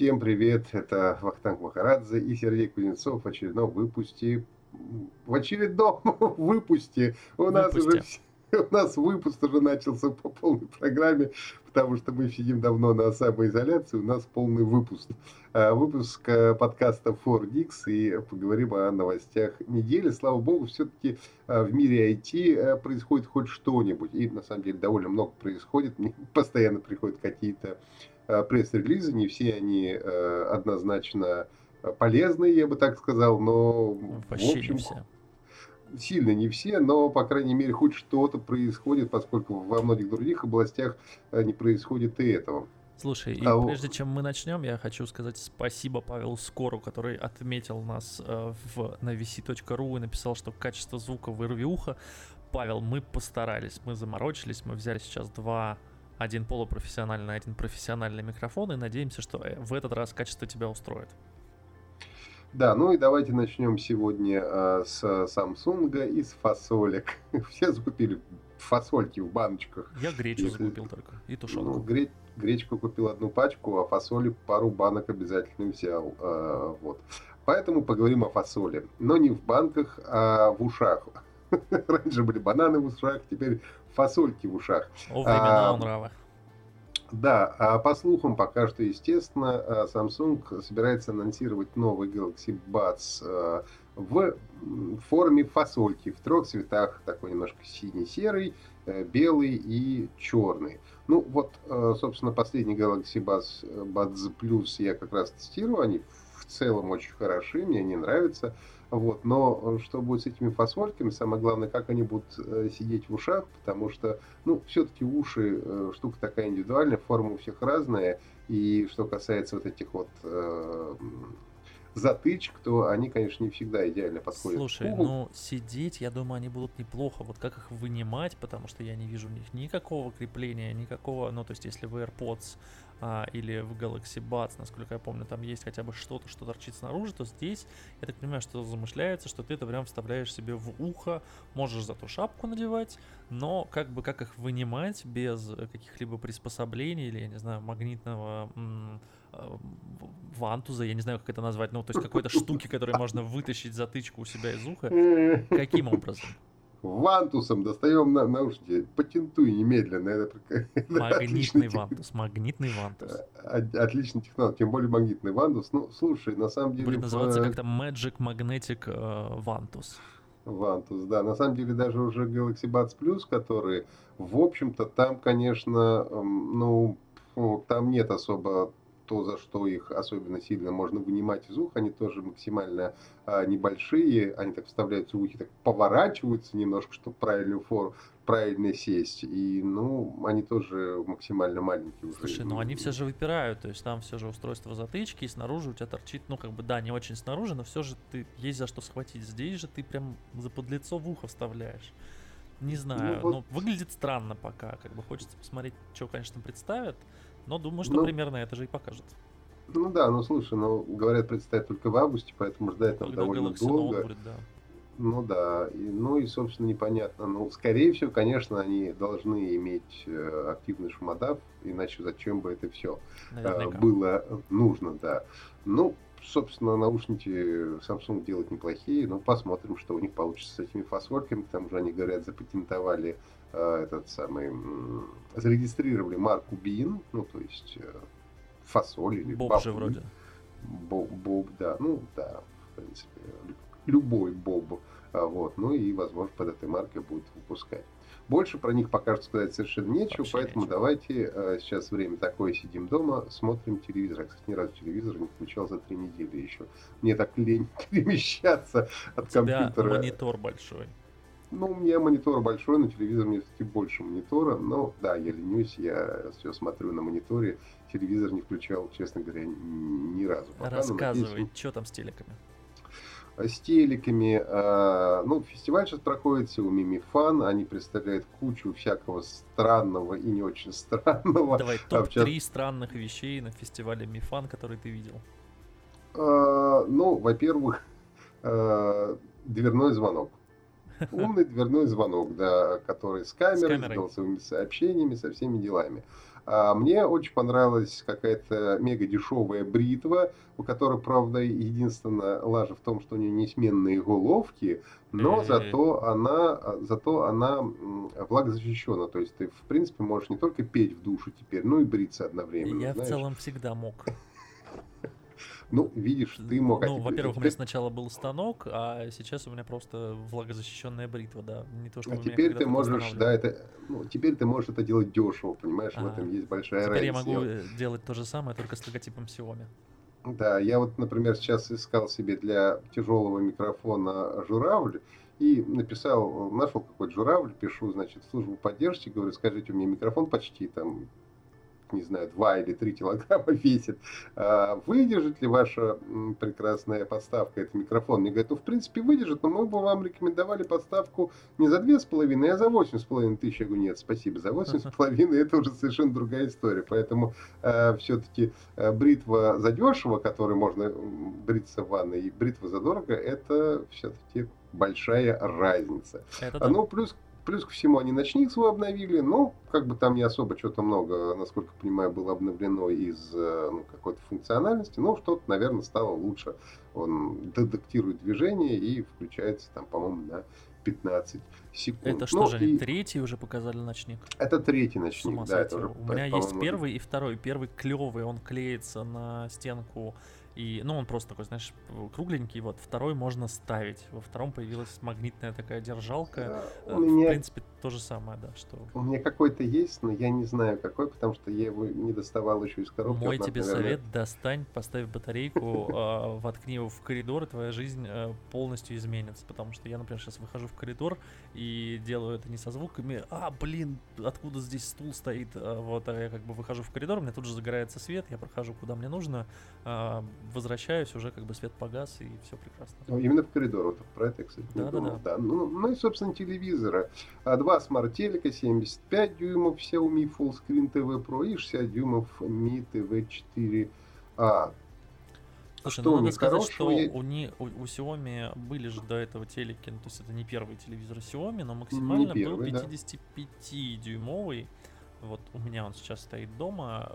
Всем привет, это Вахтанг Махарадзе и Сергей Кузнецов в очередном выпуске. В очередном выпуске у нас уже у нас выпуск уже начался по полной программе, потому что мы сидим давно на самоизоляции, у нас полный выпуск. А, выпуск э, подкаста 4Dix и поговорим о новостях недели. Слава богу, все-таки а, в мире IT э, происходит хоть что-нибудь. И на самом деле довольно много происходит. Мне постоянно приходят какие-то Э, пресс-релизы, не все они э, однозначно полезные, я бы так сказал, но Вообще в общем, не все. сильно не все, но, по крайней мере, хоть что-то происходит, поскольку во многих других областях э, не происходит и этого. Слушай, и а прежде чем мы начнем, я хочу сказать спасибо Павелу Скору, который отметил нас э, в, на vc.ru и написал, что качество звука вырви ухо. Павел, мы постарались, мы заморочились, мы взяли сейчас два один полупрофессиональный, один профессиональный микрофон, и надеемся, что э, в этот раз качество тебя устроит. Да, ну и давайте начнем сегодня э, с Samsung и с фасолек. Все закупили фасольки в баночках. Я гречу Если... закупил только и тушенку. Ну, гре... Гречку купил одну пачку, а фасоли пару банок обязательно взял. Э, вот. Поэтому поговорим о фасоле. Но не в банках, а в ушах. Раньше были бананы в ушах, теперь фасольки в ушах. О времена а. Да, а по слухам пока что, естественно, а, Samsung собирается анонсировать новый Galaxy Buds а, в форме фасольки в трех цветах, такой немножко синий-серый, э, белый и черный. Ну вот, э, собственно, последний Galaxy Buds, Buds Plus я как раз тестирую, они в целом очень хороши, мне они нравятся. Вот. Но э, что будет с этими фасольками, самое главное, как они будут э, сидеть в ушах, потому что, ну, все-таки уши э, штука такая индивидуальная, форма у всех разная, и что касается вот этих вот э, затычек, то они, конечно, не всегда идеально подходят. Слушай, ну сидеть, я думаю, они будут неплохо. Вот как их вынимать, потому что я не вижу в них никакого крепления, никакого, ну то есть если в AirPods а, или в Galaxy Buds, насколько я помню, там есть хотя бы что-то, что торчит снаружи, то здесь, я так понимаю, что замышляется, что ты это прям вставляешь себе в ухо, можешь зато шапку надевать, но как бы как их вынимать без каких-либо приспособлений или, я не знаю, магнитного Э, вантуза, я не знаю, как это назвать, ну, то есть какой-то штуки, которой можно вытащить затычку у себя из уха. Каким образом? Вантусом достаем на наушники. Патентуй немедленно. Это, это магнитный вантус. Магнитный вантус. Отличный технология. Тем более магнитный вантус. Ну, слушай, на самом деле... Будет называться как-то Magic Magnetic uh, Vantus. Вантус, да. На самом деле даже уже Galaxy Buds Plus, который, в общем-то, там, конечно, ну, там нет особо то, за что их особенно сильно можно вынимать из уха, они тоже максимально а, небольшие, они так вставляются в ухи, так поворачиваются немножко, чтобы правильную форму, правильно сесть. И, ну, они тоже максимально маленькие. Слушай, ну они все же выпирают, то есть там все же устройство затычки, и снаружи у тебя торчит, ну, как бы, да, не очень снаружи, но все же ты есть за что схватить. Здесь же ты прям за подлицо в ухо вставляешь. Не знаю, ну, вот... ну выглядит странно пока, как бы хочется посмотреть, что, конечно, представят. Но думаю, что ну, примерно это же и покажет. Ну да, ну слушай, ну говорят, представить только в августе, поэтому ждать там Когда довольно Galaxy долго. Будет, да. Ну да, и, ну и, собственно, непонятно. Ну, скорее всего, конечно, они должны иметь э, активный шумодав, иначе зачем бы это все э, было нужно, да. Ну, собственно, наушники Samsung делают неплохие, но посмотрим, что у них получится с этими фасольками. К тому же они, говорят, запатентовали э, этот самый, зарегистрировали марку Bean, ну, то есть э, фасоль или Боб баб, же вроде. Боб, Боб, да, ну, да, в принципе, любой Боб, а, вот, ну и, возможно, под этой маркой будут выпускать. Больше про них пока что сказать совершенно нечего, Вообще поэтому нечего. давайте э, сейчас время такое, сидим дома, смотрим телевизор. Я, кстати, ни разу телевизор не включал за три недели еще. Мне так лень перемещаться от У компьютера. монитор большой. Ну, у меня монитор большой, на телевизор мне все-таки больше монитора. Но да, я ленюсь, я все смотрю на мониторе. Телевизор не включал, честно говоря, ни разу. Пока, Рассказывай, надеюсь, что там с телеками? С телеками. Э, ну, фестиваль сейчас проходит у Мимифан. Они представляют кучу всякого странного и не очень странного. Давай, топ-3 а, странных вещей на фестивале Мифан, которые ты видел. Э, ну, во-первых, э, дверной звонок. Умный дверной звонок, да, который с камерой, с, с голосовыми сообщениями, со всеми делами. А мне очень понравилась какая-то мега дешевая бритва, у которой, правда, единственная лажа в том, что у нее несменные головки, но зато она, зато она влагозащищена. То есть ты, в принципе, можешь не только петь в душу теперь, но и бриться одновременно. Я знаешь. в целом всегда мог. Ну, видишь, ты мог... Ну, во-первых, у меня сначала был станок, а сейчас у меня просто влагозащищенная бритва, да. Не то, что а теперь ты можешь, да, это... Ну, теперь ты можешь это делать дешево, понимаешь? А, в этом есть большая теперь разница. Теперь я могу делать то же самое, только с логотипом Xiaomi. Да, я вот, например, сейчас искал себе для тяжелого микрофона журавль, и написал, нашел какой-то журавль, пишу, значит, в службу поддержки, говорю, скажите, у меня микрофон почти там не знаю, 2 или 3 килограмма весит. А выдержит ли ваша прекрасная подставка этот микрофон? Мне говорят, ну, в принципе, выдержит, но мы бы вам рекомендовали подставку не за 2,5, а за 8,5 тысяч. Я говорю, нет, спасибо, за 8,5 это уже совершенно другая история. Поэтому э, все-таки э, бритва задешево, которой можно бриться в ванной, и бритва задорого, это все-таки большая разница. Это да. Ну, плюс Плюс ко всему они ночник свой обновили, но как бы там не особо что-то много, насколько понимаю, было обновлено из э, ну, какой-то функциональности, но что-то, наверное, стало лучше. Он детектирует движение и включается там, по-моему, на 15 секунд. Это что ну, же, и... третий уже показали ночник? Это третий ночник, да. Это уже, У меня есть первый и второй. Первый клевый, он клеится на стенку и, ну, он просто такой, знаешь, кругленький. Вот второй можно ставить. Во втором появилась магнитная такая держалка. Да, у меня... В принципе, то же самое, да. Что... У меня какой-то есть, но я не знаю какой, потому что я его не доставал еще из коробки. Мой тебе наверное... совет, достань, поставь батарейку, а, воткни его в коридор, и твоя жизнь э, полностью изменится. Потому что я, например, сейчас выхожу в коридор и делаю это не со звуками. А, блин, откуда здесь стул стоит? А, вот, а я как бы выхожу в коридор, у меня тут же загорается свет, я прохожу куда мне нужно, возвращаюсь, уже как бы свет погас, и все прекрасно. Ну, именно в коридор, вот про это, кстати, да, да, Да. да. Ну, ну и, собственно, телевизоры. А, два смарт-телека, 75 дюймов Xiaomi Fullscreen TV Pro и 60 дюймов Mi TV 4a. Слушай, что ну надо сказать, что я... у, не, у, у Xiaomi были же до этого телеки, ну, то есть это не первый телевизор Xiaomi, но максимально первый, был 55-дюймовый. Да. Вот у меня он сейчас стоит дома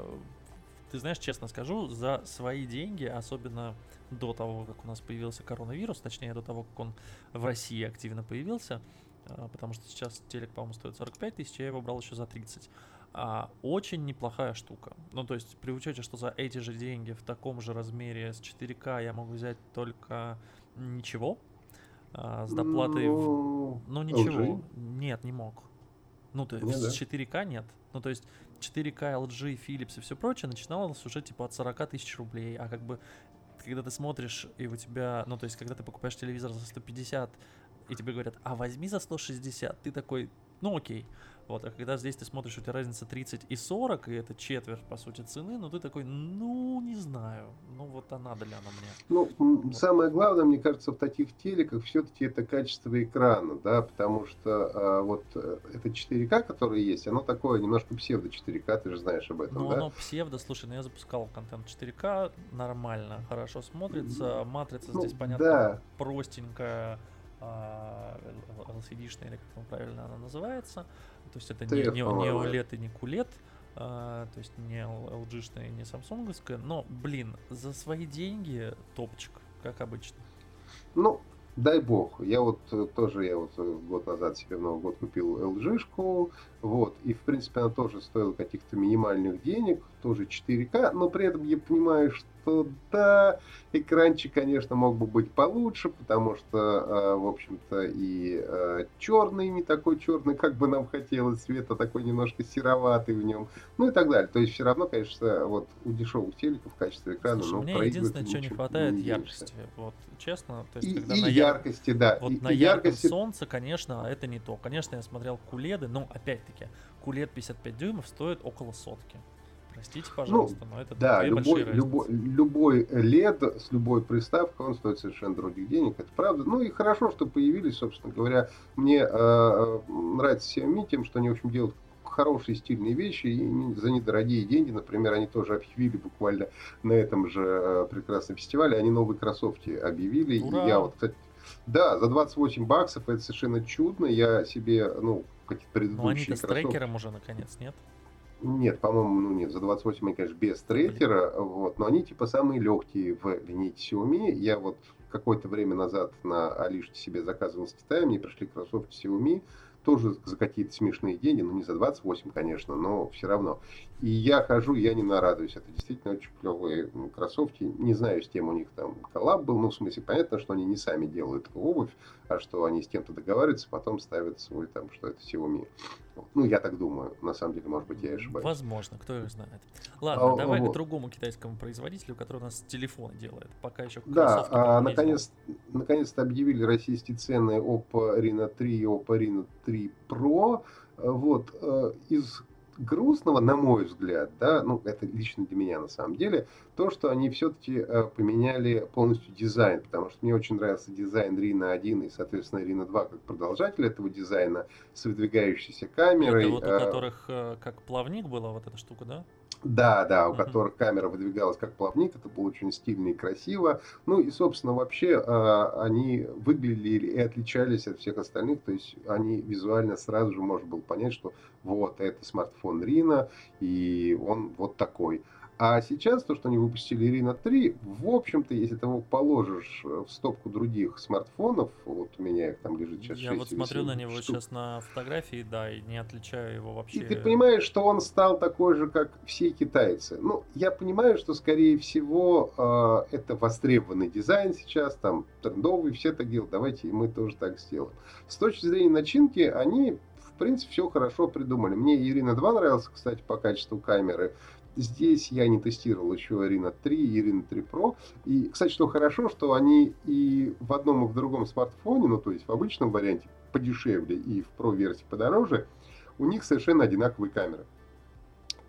ты знаешь, честно скажу, за свои деньги, особенно до того, как у нас появился коронавирус, точнее до того, как он в России активно появился, а, потому что сейчас телек, по-моему, стоит 45 тысяч, я его брал еще за 30. А, очень неплохая штука. Ну, то есть, при учете, что за эти же деньги в таком же размере с 4К я могу взять только ничего, а, с доплатой... Ну, в... ну ничего. LG? Нет, не мог. Ну, то есть, с 4К нет. Ну, то есть, 4К, LG, Philips и все прочее начиналось уже типа от 40 тысяч рублей, а как бы когда ты смотришь, и у тебя, ну, то есть, когда ты покупаешь телевизор за 150, и тебе говорят, а возьми за 160, ты такой, ну, окей. Вот, а когда здесь ты смотришь, у тебя разница 30 и 40, и это четверть, по сути, цены, ну ты такой, ну, не знаю, ну вот а надо ли она мне? Ну, вот. самое главное, мне кажется, в таких телеках все-таки это качество экрана, да, потому что а, вот э, это 4К, которое есть, оно такое немножко псевдо 4К, ты же знаешь об этом, ну, да? оно псевдо, слушай, ну я запускал контент 4К, нормально, хорошо смотрится, матрица ну, здесь, понятно, да. простенькая, LCD-шная, или как там правильно она называется. То есть это не, не, не OLED и не QLED, а, то есть не LG-шная, не Samsung, но, блин, за свои деньги топчик, как обычно. Ну, дай бог. Я вот э, тоже, я вот э, год назад себе в Новый год купил LG-шку, вот, и в принципе она тоже стоила каких-то минимальных денег, тоже 4К, но при этом я понимаю, что да, экранчик, конечно, мог бы быть получше, потому что, э, в общем-то, и э, черный не такой черный, как бы нам хотелось, цвета такой немножко сероватый в нем, ну и так далее. То есть все равно, конечно, вот у дешевых телеков в качестве экрана, Слушай, ну, мне единственное, что не хватает, не яркости. Вот, честно. То есть, и, когда и на яркости, да. Вот и, на и ярком яркости... солнце, конечно, это не то. Конечно, я смотрел куледы, но опять-таки, кулет 55 дюймов стоит около сотки. Простите, ну, пожалуйста, ну, но это да, любой, любой, любой LED с любой приставкой, он стоит совершенно других денег, это правда. Ну и хорошо, что появились, собственно говоря. Мне э, э нравится Xiaomi тем, что они, в общем, делают хорошие стильные вещи и за недорогие деньги. Например, они тоже объявили буквально на этом же э, прекрасном фестивале, они новые кроссовки объявили. Ура! И я вот, кстати, да, за 28 баксов это совершенно чудно. Я себе, ну, какие-то предыдущие Ну, они-то с трекером уже, наконец, нет? Нет, по-моему, ну нет, за 28 они, конечно, без трекера, вот, но они типа самые легкие в линейке Xiaomi. Я вот какое-то время назад на Алиште себе заказывал с Китая, мне пришли кроссовки Xiaomi, тоже за какие-то смешные деньги, ну не за 28, конечно, но все равно. И я хожу, я не нарадуюсь. Это действительно очень клевые кроссовки. Не знаю, с кем у них там коллаб был. Ну, в смысле, понятно, что они не сами делают обувь, а что они с кем-то договариваются, потом ставят свой там, что это Xiaomi. Ну, я так думаю. На самом деле, может быть, я ошибаюсь. Возможно, кто их знает. Ладно, а, давай вот. к другому китайскому производителю, который у нас телефоны делает. Пока еще Да, а, наконец, наконец-то объявили российские цены Oppo Reno 3 и Oppo Reno 3 Pro. Вот, э, из грустного, на мой взгляд, да, ну, это лично для меня на самом деле, то, что они все-таки э, поменяли полностью дизайн, потому что мне очень нравился дизайн Рина 1 и, соответственно, Рина 2 как продолжатель этого дизайна с выдвигающейся камерой. Это вот у э, которых э, как плавник была вот эта штука, да? Да, да, у uh-huh. которых камера выдвигалась как плавник, это было очень стильно и красиво. Ну и, собственно, вообще э, они выглядели и отличались от всех остальных, то есть они визуально сразу же можно было понять, что вот это смартфон Рина, и он вот такой. А сейчас то, что они выпустили Ирина 3, в общем-то, если ты его положишь э, в стопку других смартфонов, вот у меня их там лежит сейчас Я вот смотрю на него штук. сейчас на фотографии, да, и не отличаю его вообще. И ты понимаешь, что он стал такой же, как все китайцы. Ну, я понимаю, что, скорее всего, э, это востребованный дизайн сейчас, там, трендовый, все так делают, давайте и мы тоже так сделаем. С точки зрения начинки, они в принципе, все хорошо придумали. Мне Ирина 2 нравился, кстати, по качеству камеры. Здесь я не тестировал еще Arena 3 и Arena 3 Pro. И, кстати, что хорошо, что они и в одном и в другом смартфоне, ну то есть в обычном варианте подешевле и в Pro версии подороже, у них совершенно одинаковые камеры.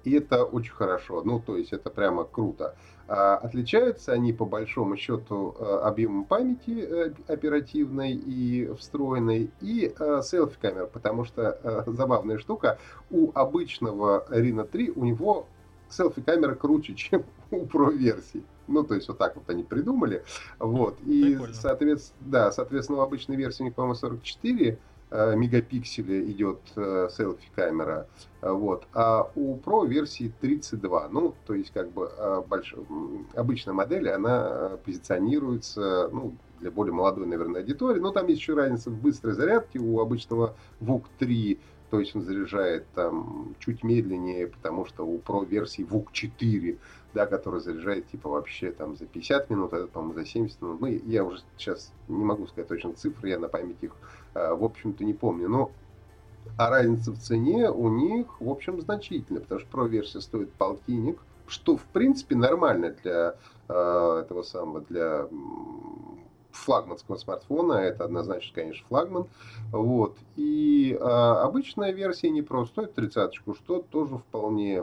И это очень хорошо. Ну, то есть это прямо круто. А, отличаются они по большому счету а, объемом памяти а, оперативной и встроенной и а, селфи-камер, потому что забавная штука, у обычного Reno 3 у него селфи-камера круче, чем у Pro-версии. Ну, то есть вот так вот они придумали. Вот. И, соответственно, да, соответственно, в обычной версии у них, по-моему, 44 э, мегапикселя идет э, селфи-камера. Вот. А у Pro версии 32. Ну, то есть, как бы э, больш... обычная модель, она э, позиционируется, ну, для более молодой, наверное, аудитории. Но там есть еще разница в быстрой зарядке. У обычного VOOC 3 то есть он заряжает там чуть медленнее, потому что у Pro версии VOOC 4, да, который заряжает типа вообще там за 50 минут, а этот, по-моему, за 70 минут. Ну, я уже сейчас не могу сказать точно цифры, я на память их, а, в общем-то, не помню. Но а разница в цене у них, в общем, значительная, потому что Pro версия стоит полтинник, что, в принципе, нормально для э, этого самого, для флагманского смартфона. Это однозначно, конечно, флагман. Вот. И а, обычная версия не просто стоит тридцаточку, что тоже вполне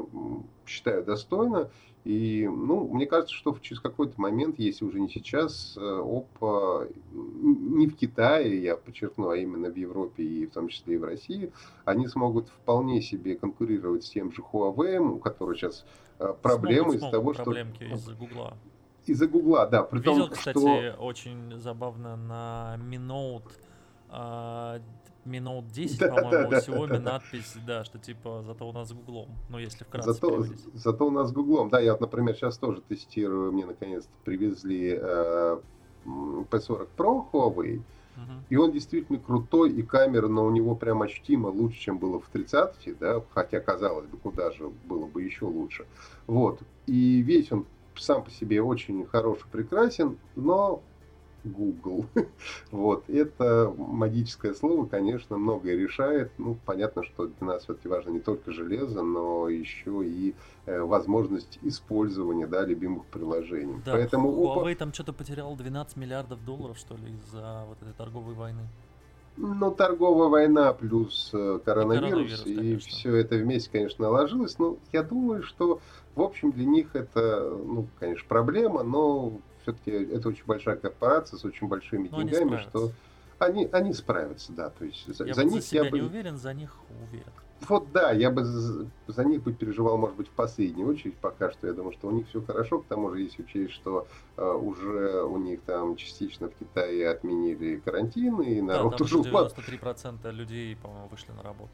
считаю достойно. И, ну, мне кажется, что через какой-то момент, если уже не сейчас, э, не в Китае, я подчеркну, а именно в Европе и в том числе и в России, они смогут вполне себе конкурировать с тем же Huawei, у которого сейчас э, проблемы из-за того, что... Проблемки из-за Гугла из-за Гугла, да. При Видел, том, кстати, что... очень забавно на Миноут uh, Миноут 10, да, по-моему, да, у Xiaomi да, надпись, да, что типа зато у нас с Гуглом. Ну, если вкратце зато, зато у нас с Гуглом. Да, я вот, например, сейчас тоже тестирую. Мне наконец-то привезли э, P40 Pro Huawei. Uh-huh. И он действительно крутой, и камера но у него прям ощутимо лучше, чем было в 30 да, хотя, казалось бы, куда же было бы еще лучше. Вот. И весь он сам по себе очень хорош и прекрасен, но Google. вот. Это магическое слово, конечно, многое решает. Ну, понятно, что для нас все-таки важно не только железо, но еще и э, возможность использования, да, любимых приложений. Да, Поэтому Huawei там что-то потерял 12 миллиардов долларов, что ли, из-за вот этой торговой войны. Ну, торговая война плюс э, коронавирус, и, коронавирус, и все это вместе, конечно, наложилось. Но я думаю, что, в общем, для них это, ну, конечно, проблема, но все-таки это очень большая корпорация с очень большими но деньгами, что они, они справятся, да. То есть за, я за них за себя я бы... не уверен, за них уверен. Вот да, я бы за, них бы переживал, может быть, в последнюю очередь пока что. Я думаю, что у них все хорошо, к тому же, если учесть, что э, уже у них там частично в Китае отменили карантин, и народ да, там уже... 93% людей, по-моему, вышли на работу.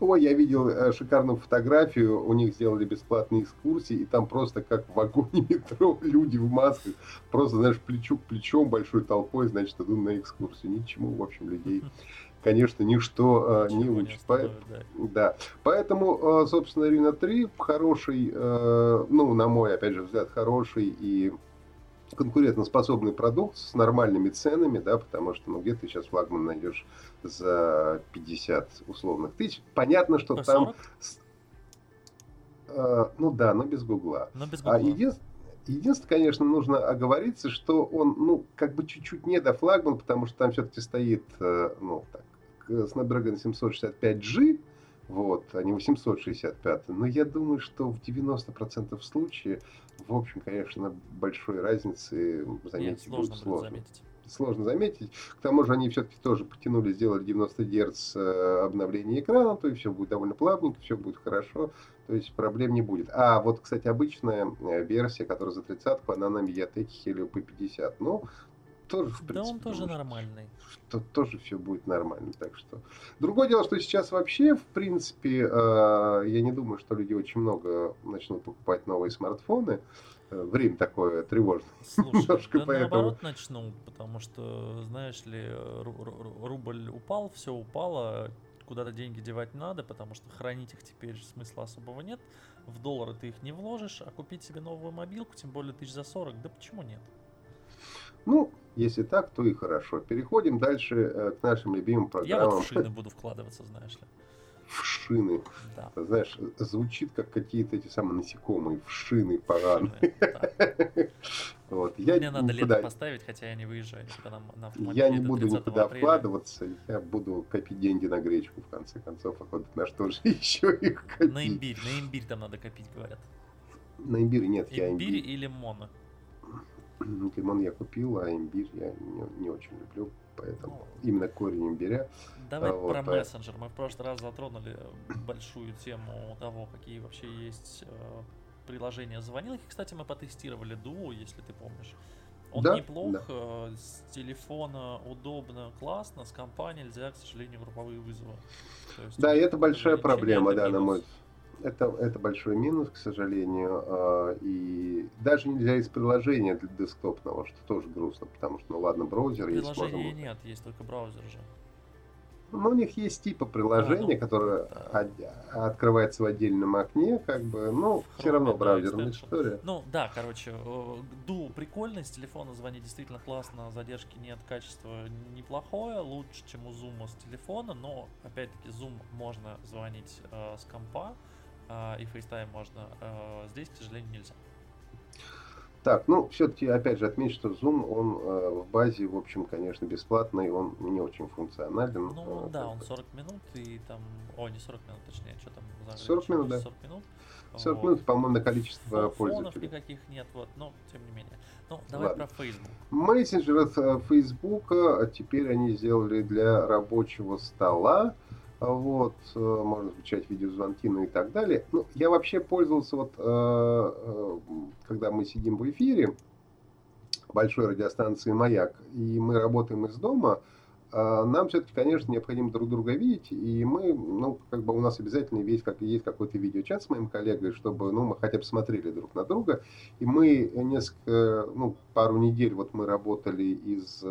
Ой, я видел э, шикарную фотографию, у них сделали бесплатные экскурсии, и там просто как в вагоне метро люди в масках, просто, знаешь, плечу к плечом большой толпой, значит, идут на экскурсию. Ничему, в общем, людей, конечно, ничто э, не учит. По... Да. да. Поэтому, э, собственно, Рина 3 хороший, э, ну, на мой, опять же, взгляд, хороший и конкурентоспособный продукт с нормальными ценами, да, потому что, ну, где ты сейчас флагман найдешь за 50 условных тысяч. Понятно, что По там... Э, ну да, но без гугла. Но без гугла. А единственное, Единственное, конечно, нужно оговориться, что он, ну, как бы чуть-чуть не до флагман, потому что там все-таки стоит, э, ну, так, Snapdragon 765G, вот, а не 865. Но я думаю, что в 90% случаев, в общем, конечно, большой разницы заметить Нет, сложно будет сложно. Заметить. Сложно заметить. К тому же они все-таки тоже потянули, сделали 90 Гц э, обновление экрана, то есть все будет довольно плавненько, все будет хорошо, то есть проблем не будет. А вот, кстати, обычная э, версия, которая за 30 она на Mediatek Helio P50. Ну, тоже, в принципе, да, он тоже нормальный. Что тоже все будет нормально. Так что. Другое дело, что сейчас вообще, в принципе, э, я не думаю, что люди очень много начнут покупать новые смартфоны. Э, время такое тревожное. Слушай, Немножко да поэтому... наоборот начнут, потому что, знаешь ли, рубль упал, все упало, куда-то деньги девать надо, потому что хранить их теперь смысла особого нет. В доллары ты их не вложишь, а купить себе новую мобилку, тем более тысяч за 40, да почему нет? Ну, если так, то и хорошо. Переходим дальше э, к нашим любимым программам. Я вот в шины буду вкладываться, знаешь ли. В шины. Да. Знаешь, звучит как какие-то эти самые насекомые. В шины поганые. Вот. Я Мне надо никуда... лето поставить, хотя я не выезжаю никуда на, на Я не буду никуда апреля. вкладываться, я буду копить деньги на гречку, в конце концов, а вот на что же еще их копить? На имбирь, на имбирь там надо копить, говорят. На имбирь нет, имбирь я имбирь. Имбирь или моно? Лимон я купил, а имбирь я не, не очень люблю, поэтому ну, именно корень имбиря. Давай вот, про а... мессенджер. Мы в прошлый раз затронули большую тему того, какие вообще есть э, приложения звонилки. Кстати, мы потестировали Duo, если ты помнишь. Он да, неплох, да. Э, с телефона удобно, классно, с компании нельзя, к сожалению, групповые вызовы. есть, да, и это большая проблема, да, на мой взгляд это, это большой минус, к сожалению. А, и даже нельзя из приложения для десктопного, что тоже грустно, потому что, ну ладно, браузер есть. Приложения нет, есть только браузер же. Ну, у них есть типа приложение, а, ну, которое да. открывается в отдельном окне, как бы, ну, все равно браузерная история. Ну, да, короче, ду прикольный, с телефона звонить действительно классно, задержки нет, качество неплохое, лучше, чем у Zoom с телефона, но, опять-таки, Zoom можно звонить э, с компа, и FaceTime можно. А, здесь, к сожалению, нельзя. Так, ну, все-таки, опять же, отметить, что Zoom, он э, в базе, в общем, конечно, бесплатный, он не очень функционален. Ну, э, да, он 40 минут и там, о, не 40 минут, точнее, что там? 40 минут, да. 40 минут. 40 вот. минут, по-моему, на количество Фонов пользователей. никаких нет, вот, но, тем не менее. Ну, давай Ладно. про Facebook. Мессенджер от э, Facebook, а теперь они сделали для рабочего стола, вот, э, можно включать видеозвонки, ну и так далее. Ну, я вообще пользовался вот, э, э, когда мы сидим в эфире большой радиостанции «Маяк», и мы работаем из дома, нам все-таки, конечно, необходимо друг друга видеть, и мы, ну, как бы у нас обязательно есть, как, есть какой-то видеочат с моим коллегой, чтобы, ну, мы хотя бы смотрели друг на друга, и мы несколько, ну, пару недель вот мы работали из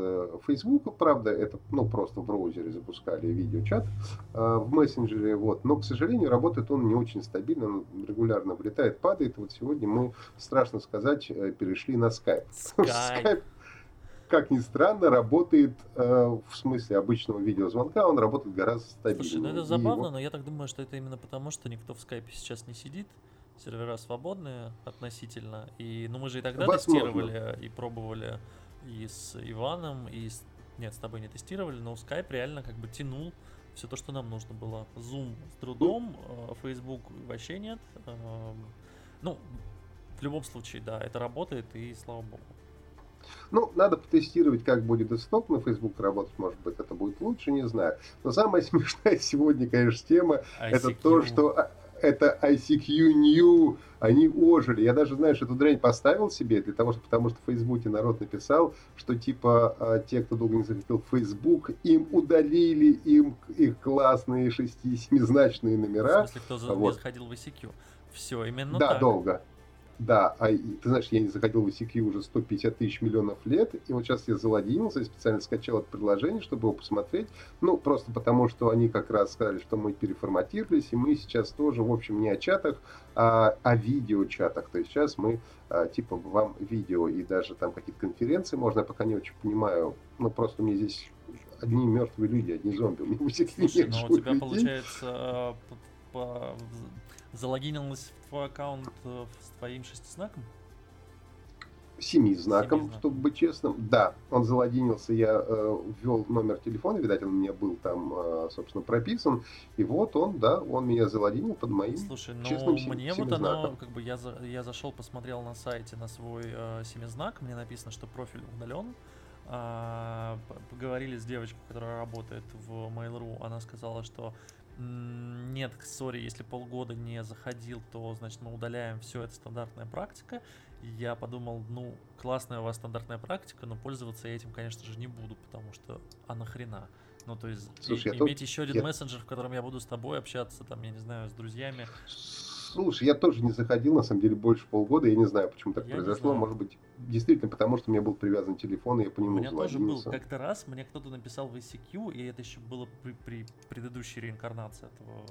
Facebook, правда, это, ну, просто в браузере запускали видеочат э, в мессенджере, вот, но, к сожалению, работает он не очень стабильно, он регулярно влетает, падает, вот сегодня мы, страшно сказать, э, перешли на Skype. Skype как ни странно, работает э, в смысле обычного видеозвонка, он работает гораздо стабильнее. Слушай, ну это забавно, его... но я так думаю, что это именно потому, что никто в скайпе сейчас не сидит, сервера свободные относительно, и ну мы же и тогда Возможно. тестировали и пробовали и с Иваном, и с... нет, с тобой не тестировали, но скайп реально как бы тянул все то, что нам нужно было. Zoom с трудом, э, Facebook вообще нет. Э, ну, в любом случае, да, это работает, и слава богу. Ну, надо потестировать, как будет десктоп на Facebook работать, может быть, это будет лучше, не знаю. Но самая смешная сегодня, конечно, тема, ICQ. это то, что это ICQ New, они ожили. Я даже, знаешь, эту дрянь поставил себе, для того, что, потому что в Фейсбуке народ написал, что типа а, те, кто долго не захотел Facebook, им удалили им их классные шести-семизначные номера. В смысле, кто за... вот. не заходил в ICQ? Все, именно да, так. Да, долго. Да, а ты знаешь, я не заходил в ICQ уже 150 тысяч миллионов лет, и вот сейчас я залогинился и специально скачал это приложение, чтобы его посмотреть, ну, просто потому, что они как раз сказали, что мы переформатировались, и мы сейчас тоже, в общем, не о чатах, а о видеочатах, то есть сейчас мы, а, типа, вам видео и даже там какие-то конференции можно, я пока не очень понимаю, ну, просто мне здесь одни мертвые люди, одни зомби, у меня в Слушай, ну у тебя людей. получается а, залогинилась в твой аккаунт э, с твоим шестизнаком? Семи знаком, чтобы быть честным. Да, он залогинился, я э, ввел номер телефона, видать, он у меня был там, э, собственно, прописан. И вот он, да, он меня залогинил под моим Слушай, ну честным мне вот оно, как бы я, за, я зашел, посмотрел на сайте на свой э, семизнак, мне написано, что профиль удален. А, поговорили с девочкой, которая работает в Mail.ru, она сказала, что нет, сори, если полгода не заходил, то, значит, мы удаляем все, это стандартная практика. Я подумал, ну, классная у вас стандартная практика, но пользоваться я этим, конечно же, не буду, потому что, а нахрена? Ну, то есть, Слушай, и, иметь тут... еще один я... мессенджер, в котором я буду с тобой общаться, там, я не знаю, с друзьями. Слушай, я тоже не заходил, на самом деле, больше полгода. Я не знаю, почему так я произошло. Может быть, действительно, потому что у меня был привязан телефон, и я по нему У меня тоже был. Как-то раз мне кто-то написал в ICQ, и это еще было при, при предыдущей реинкарнации этого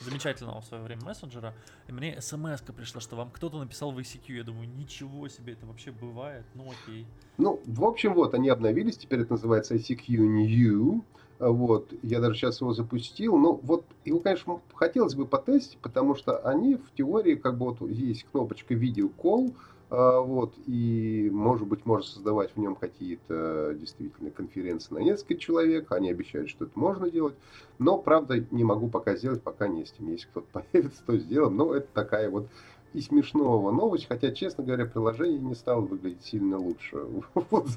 замечательного в свое время мессенджера. И мне смс пришла, что вам кто-то написал в ICQ. Я думаю, ничего себе, это вообще бывает? Ну окей. Ну, в общем, вот, они обновились, теперь это называется ICQ New. Вот, я даже сейчас его запустил. Ну, вот его, конечно, хотелось бы потестить, потому что они в теории, как бы вот есть кнопочка видеокол, а, вот, и, может быть, можно создавать в нем какие-то действительно конференции на несколько человек. Они обещают, что это можно делать. Но, правда, не могу пока сделать, пока не с тем. Если кто-то появится, то сделаем. Но это такая вот и смешного новость, хотя, честно говоря, приложение не стало выглядеть сильно лучше. Вот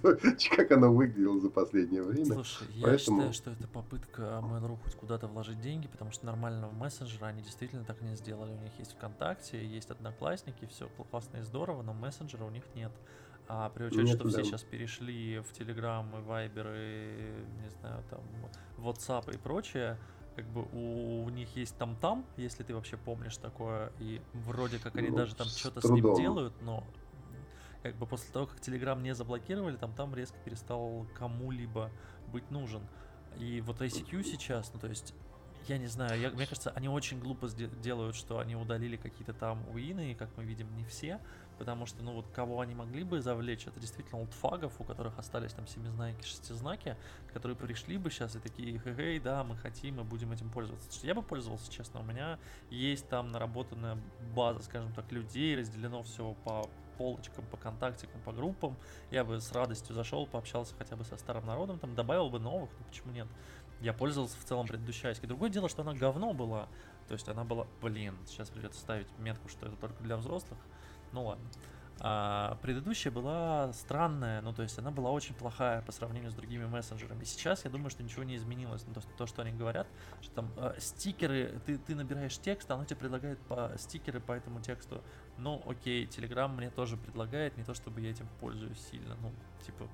как оно выглядело за последнее время. Слушай, я Поэтому... считаю, что это попытка Mail.ru хоть куда-то вложить деньги, потому что нормального мессенджера они действительно так не сделали. У них есть ВКонтакте, есть Одноклассники, все классно и здорово, но мессенджера у них нет. А при учете, нет, что да. все сейчас перешли в Telegram и Viber и, не знаю, там, WhatsApp и прочее, как бы у, них есть там-там, если ты вообще помнишь такое, и вроде как они ну, даже там что-то с ним делают, но как бы после того, как Telegram не заблокировали, там там резко перестал кому-либо быть нужен. И вот ICQ сейчас, ну то есть я не знаю, я, мне кажется, они очень глупо делают, что они удалили какие-то там уины, и как мы видим, не все, потому что, ну вот, кого они могли бы завлечь, это действительно олдфагов, у которых остались там семизнаки, шестизнаки, которые пришли бы сейчас и такие, хе да, мы хотим, мы будем этим пользоваться. Я бы пользовался, честно, у меня есть там наработанная база, скажем так, людей, разделено все по полочкам, по контактикам, по группам, я бы с радостью зашел, пообщался хотя бы со старым народом, там добавил бы новых, ну почему нет? Я пользовался в целом предыдущей айской. Другое дело, что она говно была. То есть она была, блин, сейчас придется ставить метку, что это только для взрослых. Ну ладно. А предыдущая была странная, ну то есть она была очень плохая по сравнению с другими мессенджерами. Сейчас я думаю, что ничего не изменилось. Ну, то, то что они говорят, что там э, стикеры, ты, ты набираешь текст, оно тебе предлагает по стикеры по этому тексту. Ну окей, Telegram мне тоже предлагает, не то чтобы я этим пользуюсь сильно, ну типа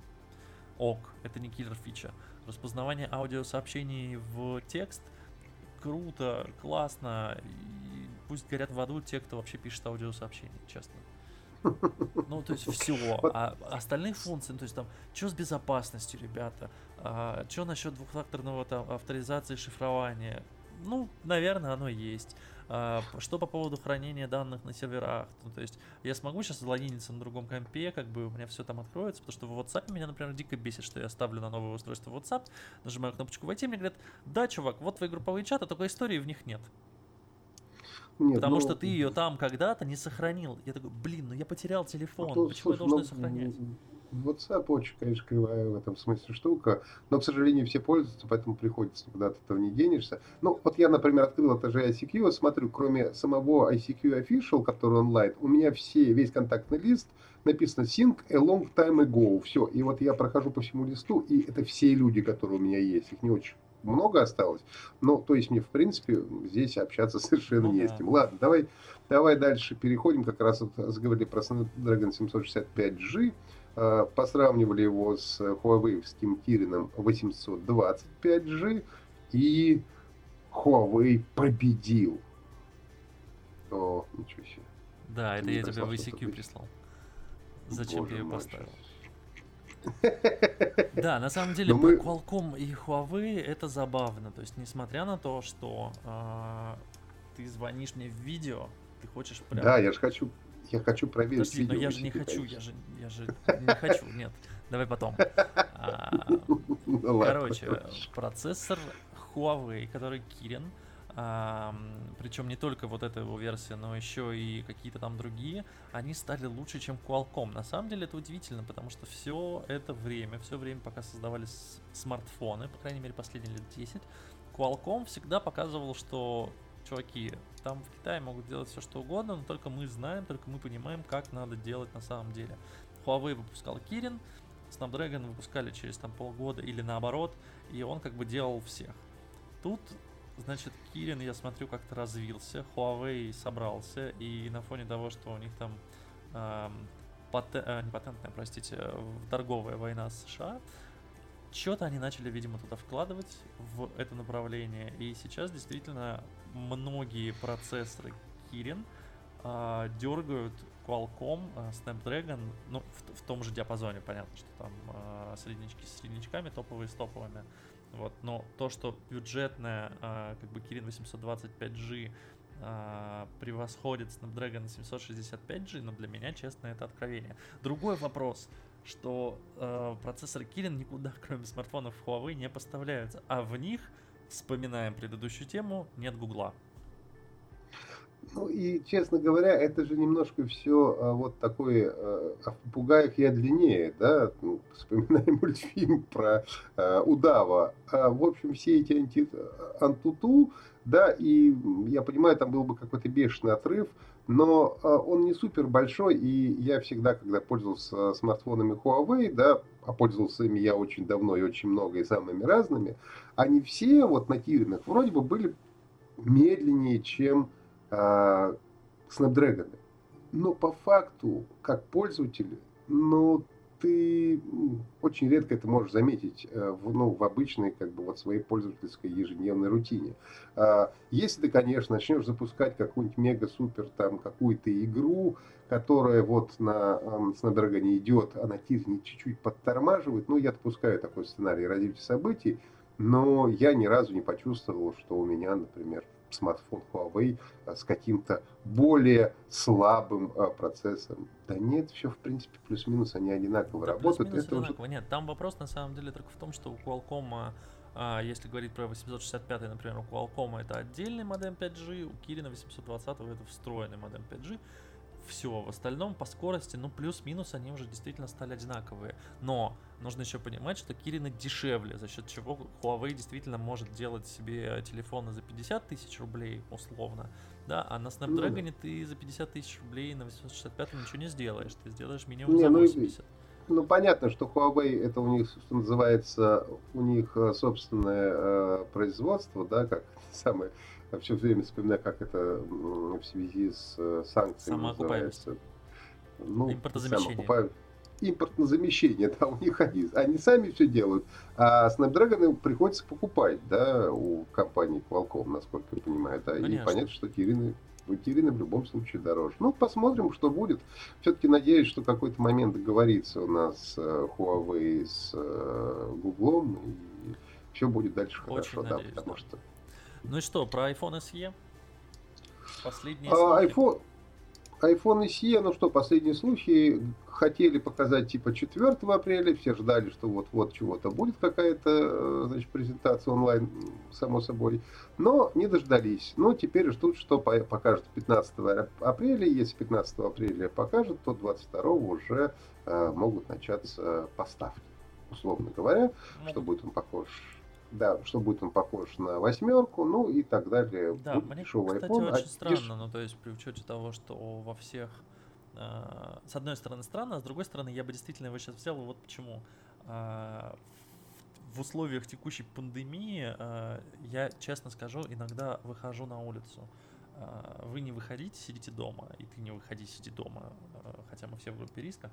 ок, это не киллер фича. Распознавание аудиосообщений в текст круто, классно. И пусть горят в аду те, кто вообще пишет аудиосообщения, честно. Ну, то есть все. А остальных функций, ну, то есть там, что с безопасностью, ребята? А, что насчет двухфакторного там авторизации, шифрования? Ну, наверное, оно есть. А, что по поводу хранения данных на серверах? Ну, то есть я смогу сейчас залогиниться на другом компе, как бы у меня все там откроется, потому что в WhatsApp меня, например, дико бесит, что я ставлю на новое устройство WhatsApp, нажимаю кнопочку «Войти», мне говорят, да, чувак, вот твои групповые чаты, только истории в них нет. Нет, Потому ну, что ты ее там когда-то не сохранил. Я такой, блин, ну я потерял телефон, ну, почему слушай, я должен ну, ее сохранять? WhatsApp очень, конечно, кривая в этом смысле штука, но, к сожалению, все пользуются, поэтому приходится, куда ты этого не денешься. Ну, вот я, например, открыл это же ICQ, смотрю, кроме самого ICQ Official, который онлайн, у меня все, весь контактный лист написано Sync a long time ago, все. И вот я прохожу по всему листу, и это все люди, которые у меня есть, их не очень много осталось. Ну, то есть мне, в принципе, здесь общаться совершенно ну, не да. с кем. Ладно, давай, давай дальше переходим. Как раз вот заговорили про Snapdragon 765G. Э, посравнивали его с Huawei Kirin 825G. И Huawei победил. О, ничего себе. Да, это я тебе в ICQ прислал. Зачем Боже я ее поставил? Да, на самом деле, мы... Qualcomm и Huawei это забавно. То есть, несмотря на то, что э, ты звонишь мне в видео, ты хочешь прям... Да, я же хочу, я хочу проверить Подожди, но я же не хочу, я же, я же не хочу, нет. Давай потом. А, ну короче, процессор Huawei, который Kirin, а, причем не только вот эта его версия, но еще и какие-то там другие, они стали лучше, чем Qualcomm. На самом деле это удивительно, потому что все это время, все время, пока создавались смартфоны, по крайней мере последние лет 10, Qualcomm всегда показывал, что чуваки, там в Китае могут делать все что угодно, но только мы знаем, только мы понимаем, как надо делать на самом деле. Huawei выпускал Kirin, Snapdragon выпускали через там полгода или наоборот, и он как бы делал всех. Тут Значит, Кирин, я смотрю, как-то развился, Huawei собрался, и на фоне того, что у них там эм, патен, э, не патентная, простите, торговая война с США, что-то они начали, видимо, туда вкладывать в это направление, и сейчас действительно многие процессоры Kirin э, дергают Qualcomm, э, Snapdragon, ну, в, в том же диапазоне, понятно, что там э, среднячки с среднячками, топовые с топовыми, вот, но то, что бюджетная, а, как бы Kirin 825G а, превосходит Snapdragon 765G, но для меня, честно, это откровение. Другой вопрос, что э, процессоры Kirin никуда, кроме смартфонов Huawei, не поставляются, а в них, вспоминаем предыдущую тему, нет Гугла. Ну и, честно говоря, это же немножко все а, вот такое, а, о попугаях я длиннее, да, ну, вспоминаем мультфильм про а, удава. А, в общем, все эти анти, антуту, да, и я понимаю, там был бы какой-то бешеный отрыв, но а, он не супер большой, и я всегда, когда пользовался смартфонами Huawei, да, а пользовался ими я очень давно и очень много, и самыми разными, они все вот на Киринах вроде бы были медленнее, чем э, Snapdragon. Но по факту, как пользователь, ну, ты очень редко это можешь заметить э, в, ну, в обычной как бы, вот своей пользовательской ежедневной рутине. А, если ты, конечно, начнешь запускать какую-нибудь мега-супер там какую-то игру, которая вот на э, Snapdragon идет, а на Тирне чуть-чуть подтормаживает, ну, я допускаю такой сценарий развития событий, но я ни разу не почувствовал, что у меня, например, смартфон Huawei э, с каким-то более слабым э, процессором. Да нет, все в принципе плюс-минус они одинаково да, работают. Это одинаково. Уже... Нет, там вопрос на самом деле только в том, что у Qualcomm а, если говорить про 865, например, у Qualcomm это отдельный модем 5G, у Kirin 820 это встроенный модем 5G все. В остальном по скорости, ну, плюс-минус они уже действительно стали одинаковые. Но нужно еще понимать, что Кирина дешевле, за счет чего Huawei действительно может делать себе телефоны за 50 тысяч рублей, условно. Да, а на Snapdragon ну, ты за 50 тысяч рублей на 865 ничего не сделаешь. Ты сделаешь минимум не, за 80. Ну, ну, понятно, что Huawei это у них, что называется, у них э, собственное э, производство, да, как самое все время вспоминаю, как это в связи с э, санкциями называется. Ну, Импортозамещение. Импортозамещение, да, у них они, они сами все делают, а Snapdragon приходится покупать, да, у компании Qualcomm, насколько я понимаю, да, Конечно. и понятно, что Кирины Кирины в любом случае дороже. Ну, посмотрим, что будет. Все-таки надеюсь, что какой-то момент договорится у нас э, Huawei с э, Google, и все будет дальше Очень хорошо, надеюсь, да, потому да. что ну и что, про iPhone SE? Последние а, iPhone, iPhone SE, ну что, последние слухи хотели показать типа 4 апреля, все ждали, что вот-вот чего-то будет какая-то, э, значит, презентация онлайн, само собой, но не дождались. Но теперь ждут, что покажут 15 апреля, если 15 апреля покажут, то 22 уже э, могут начаться поставки, условно говоря, ну, что будет он похож да, что будет он похож на восьмерку, ну и так далее. Да, будет мне, кстати, iPhone, очень а странно, ну то есть при учете того, что во всех, э, с одной стороны странно, а с другой стороны я бы действительно его сейчас взял, вот почему. Э, в условиях текущей пандемии, э, я честно скажу, иногда выхожу на улицу. Э, вы не выходите, сидите дома, и ты не выходи, сиди дома, э, хотя мы все в группе риска.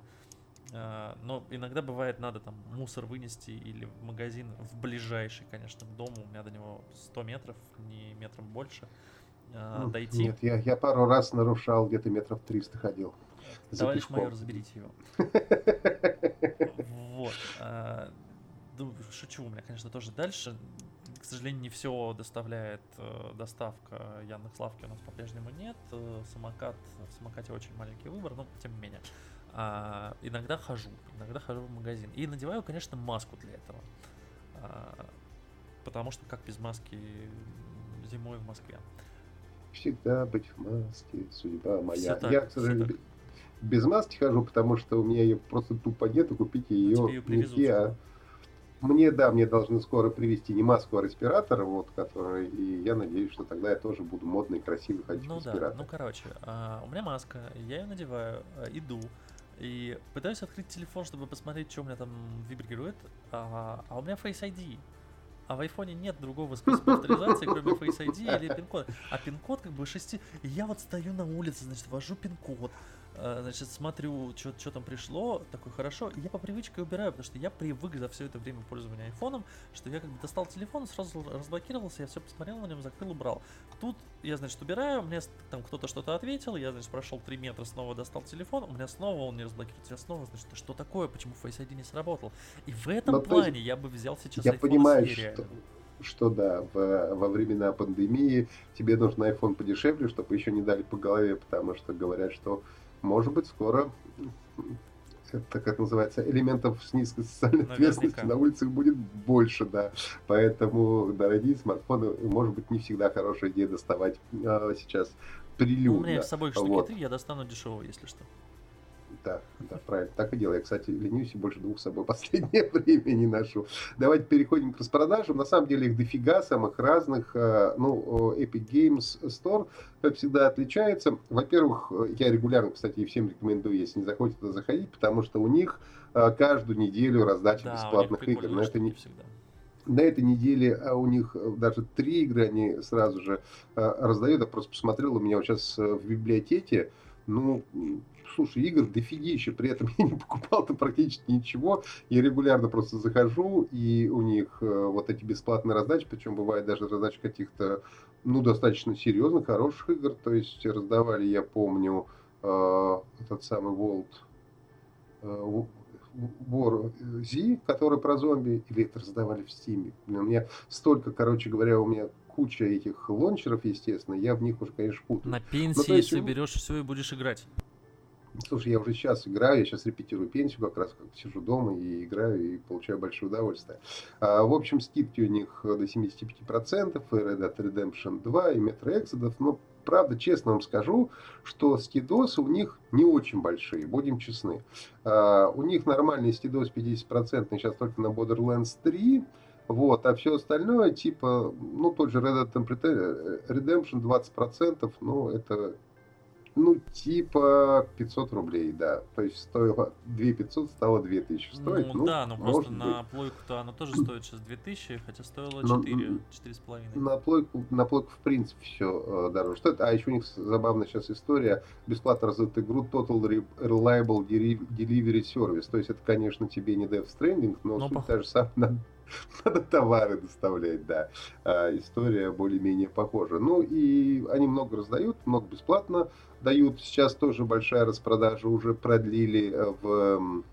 Но иногда бывает, надо там мусор вынести или в магазин в ближайший, конечно, к дому. У меня до него 100 метров, не метром больше. Ну, дойти. Нет, я, я пару раз нарушал, где-то метров 300 ходил. Товарищ майор, заберите его. Вот ну, шучу, у меня, конечно, тоже дальше. К сожалению, не все доставляет э, доставка Яндекс.Лавки у нас по-прежнему нет. Э, самокат, в самокате очень маленький выбор, но тем не менее. А, иногда хожу, иногда хожу в магазин. И надеваю, конечно, маску для этого. А, потому что как без маски зимой в Москве? Всегда быть в маске, судьба моя. Так, Я, к сожалению, без маски хожу, потому что у меня ее просто тупо нету, купить ее, ее не а мне, да, мне должны скоро привезти не маску, а респиратор, вот, который, и я надеюсь, что тогда я тоже буду модный, красивый ходить ну, в респираторе. Да, ну, короче, а, у меня маска, я ее надеваю, а, иду, и пытаюсь открыть телефон, чтобы посмотреть, что у меня там вибрирует, а, а у меня Face ID. А в айфоне нет другого способа авторизации, кроме Face ID или пин-код. А пин-код как бы шести... И я вот стою на улице, значит, ввожу пин-код. Э, значит, смотрю, что там пришло, такой хорошо, и я по привычке убираю, потому что я привык за все это время пользования айфоном, что я как бы достал телефон, сразу разблокировался, я все посмотрел на нем, закрыл, убрал. Тут я, значит, убираю, мне там кто-то что-то ответил, я, значит, прошел 3 метра, снова достал телефон, у меня снова он не разблокируется, я снова, значит, что такое, почему Face ID не сработал? И в этом Но, плане есть, я бы взял сейчас я понимаю, что что да, в, во времена пандемии тебе нужен iPhone подешевле, чтобы еще не дали по голове, потому что говорят, что может быть, скоро это как называется, элементов с низкой социальной ответственности на улицах будет больше, да. Поэтому дорогие смартфоны, может быть, не всегда хорошая идея доставать а, сейчас прилюдно. Ну, у меня с собой штуки вот. 3, я достану дешевого, если что. Да, да, правильно, так и делаю. Я, кстати, ленюсь и больше двух с собой последнее время не ношу. Давайте переходим к распродажам. На самом деле их дофига, самых разных. Э, ну, Epic Games Store, как всегда, отличается. Во-первых, я регулярно, кстати, и всем рекомендую, если не захочется, заходить, потому что у них э, каждую неделю раздача да, бесплатных игр. Но это не всегда. На этой неделе а у них даже три игры они сразу же раздают. Я просто посмотрел, у меня вот сейчас в библиотеке, ну, слушай, игр дофигища, при этом я не покупал-то практически ничего. Я регулярно просто захожу, и у них э, вот эти бесплатные раздачи, причем бывает даже раздача каких-то, ну, достаточно серьезных, хороших игр. То есть раздавали, я помню, э, этот самый World э, War Z, который про зомби, или это раздавали в Steam. У меня столько, короче говоря, у меня куча этих лончеров, естественно, я в них уже, конечно, путаю. На пенсии, есть, соберешь все и будешь играть. Слушай, я уже сейчас играю, я сейчас репетирую пенсию, как раз как сижу дома и играю, и получаю большое удовольствие. А, в общем, скидки у них до 75%, и Red Dead Redemption 2, и Metro Exodus, но правда, честно вам скажу, что скидосы у них не очень большие, будем честны. А, у них нормальный скидос 50% сейчас только на Borderlands 3, вот, а все остальное, типа, ну, тот же Red Dead Redemption 20%, ну, это ну, типа 500 рублей, да. То есть стоило 2 500, стало 2000 стоить. Ну, ну да, но просто быть. на плойку-то оно тоже стоит сейчас 2000, хотя стоило 4, но, 4,5. На плойку, на плойку, в принципе, все э, дороже стоит. А еще у них забавная сейчас история. Бесплатно раздают игру Total Reliable Delivery Service. То есть это, конечно, тебе не Death Stranding, но, но суть та же самая надо товары доставлять, да. А, история более-менее похожа. Ну и они много раздают, много бесплатно дают. Сейчас тоже большая распродажа уже продлили э, в,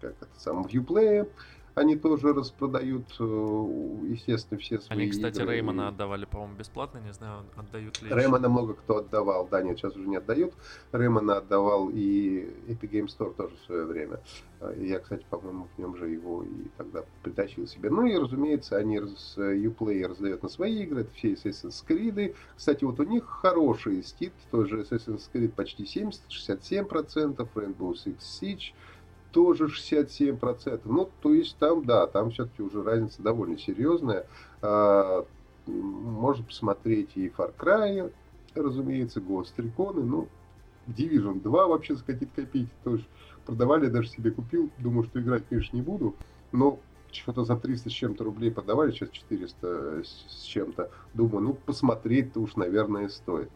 как это сам, в Uplay они тоже распродают, э, естественно, все свои Они, кстати, игры. Реймона отдавали, по-моему, бесплатно, не знаю, отдают ли Реймона много кто отдавал, да, нет, сейчас уже не отдают. Реймона отдавал и Epic Game Store тоже в свое время. Э, я, кстати, по-моему, в нем же его и тогда притащил себе. Ну и, разумеется, они с Uplay раздают на свои игры, это все Assassin's Creed. Кстати, вот у них хороший стит, тоже Assassin's Creed почти 70-67%, Rainbow Six Siege тоже 67%. Ну, то есть там, да, там все-таки уже разница довольно серьезная. А, можно посмотреть и Far Cry, разумеется, Ghost Recon, ну, Division 2 вообще за какие-то копейки тоже продавали, даже себе купил. Думаю, что играть, конечно, не буду, но что-то за 300 с чем-то рублей продавали, сейчас 400 с чем-то. Думаю, ну, посмотреть-то уж, наверное, стоит.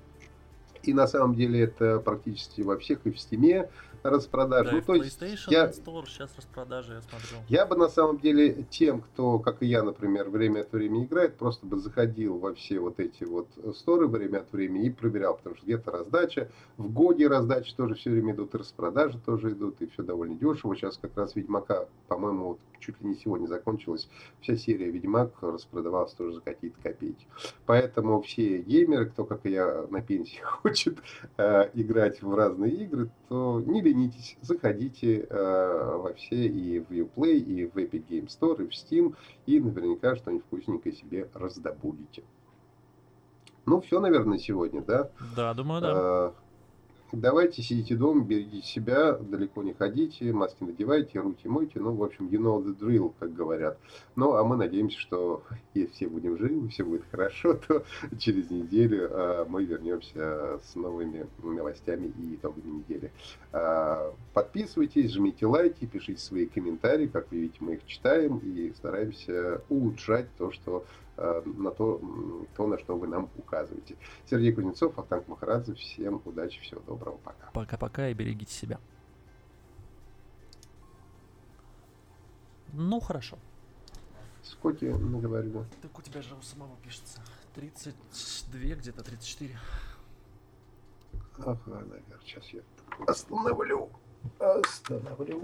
И на самом деле это практически во всех, и в Стиме, распродаж. Да, ну, то есть я, Store сейчас распродажи, я смотрю. я бы на самом деле тем, кто, как и я, например, время от времени играет, просто бы заходил во все вот эти вот сторы время от времени и проверял, потому что где-то раздача, в годе раздачи тоже все время идут, распродажи тоже идут, и все довольно дешево. Сейчас как раз Ведьмака, по-моему, вот чуть ли не сегодня закончилась вся серия Ведьмак, распродавалась тоже за какие-то копейки. Поэтому все геймеры, кто, как и я, на пенсии хочет э, играть в разные игры, то не ленитесь, заходите э, во все и в Uplay, и в Epic Game Store, и в Steam, и наверняка что-нибудь вкусненькое себе раздобудете. Ну, все, наверное, сегодня, да? Да, думаю, да. Э, Давайте сидите дома, берегите себя, далеко не ходите, маски надевайте, руки мойте. Ну, в общем, you know the drill, как говорят. Ну, а мы надеемся, что если все будем живы, все будет хорошо, то через неделю э, мы вернемся с новыми новостями и итогами недели. Э, подписывайтесь, жмите лайки, пишите свои комментарии. Как вы видите, мы их читаем и стараемся улучшать то, что на то, то, на что вы нам указываете. Сергей Кузнецов, Ахтанг Махарадзе. Всем удачи, всего доброго, пока. Пока-пока и берегите себя. Ну, хорошо. Сколько наговорили? Так у тебя же у самого пишется. 32 где-то, 34. Ага, наверное, сейчас я остановлю. Остановлю.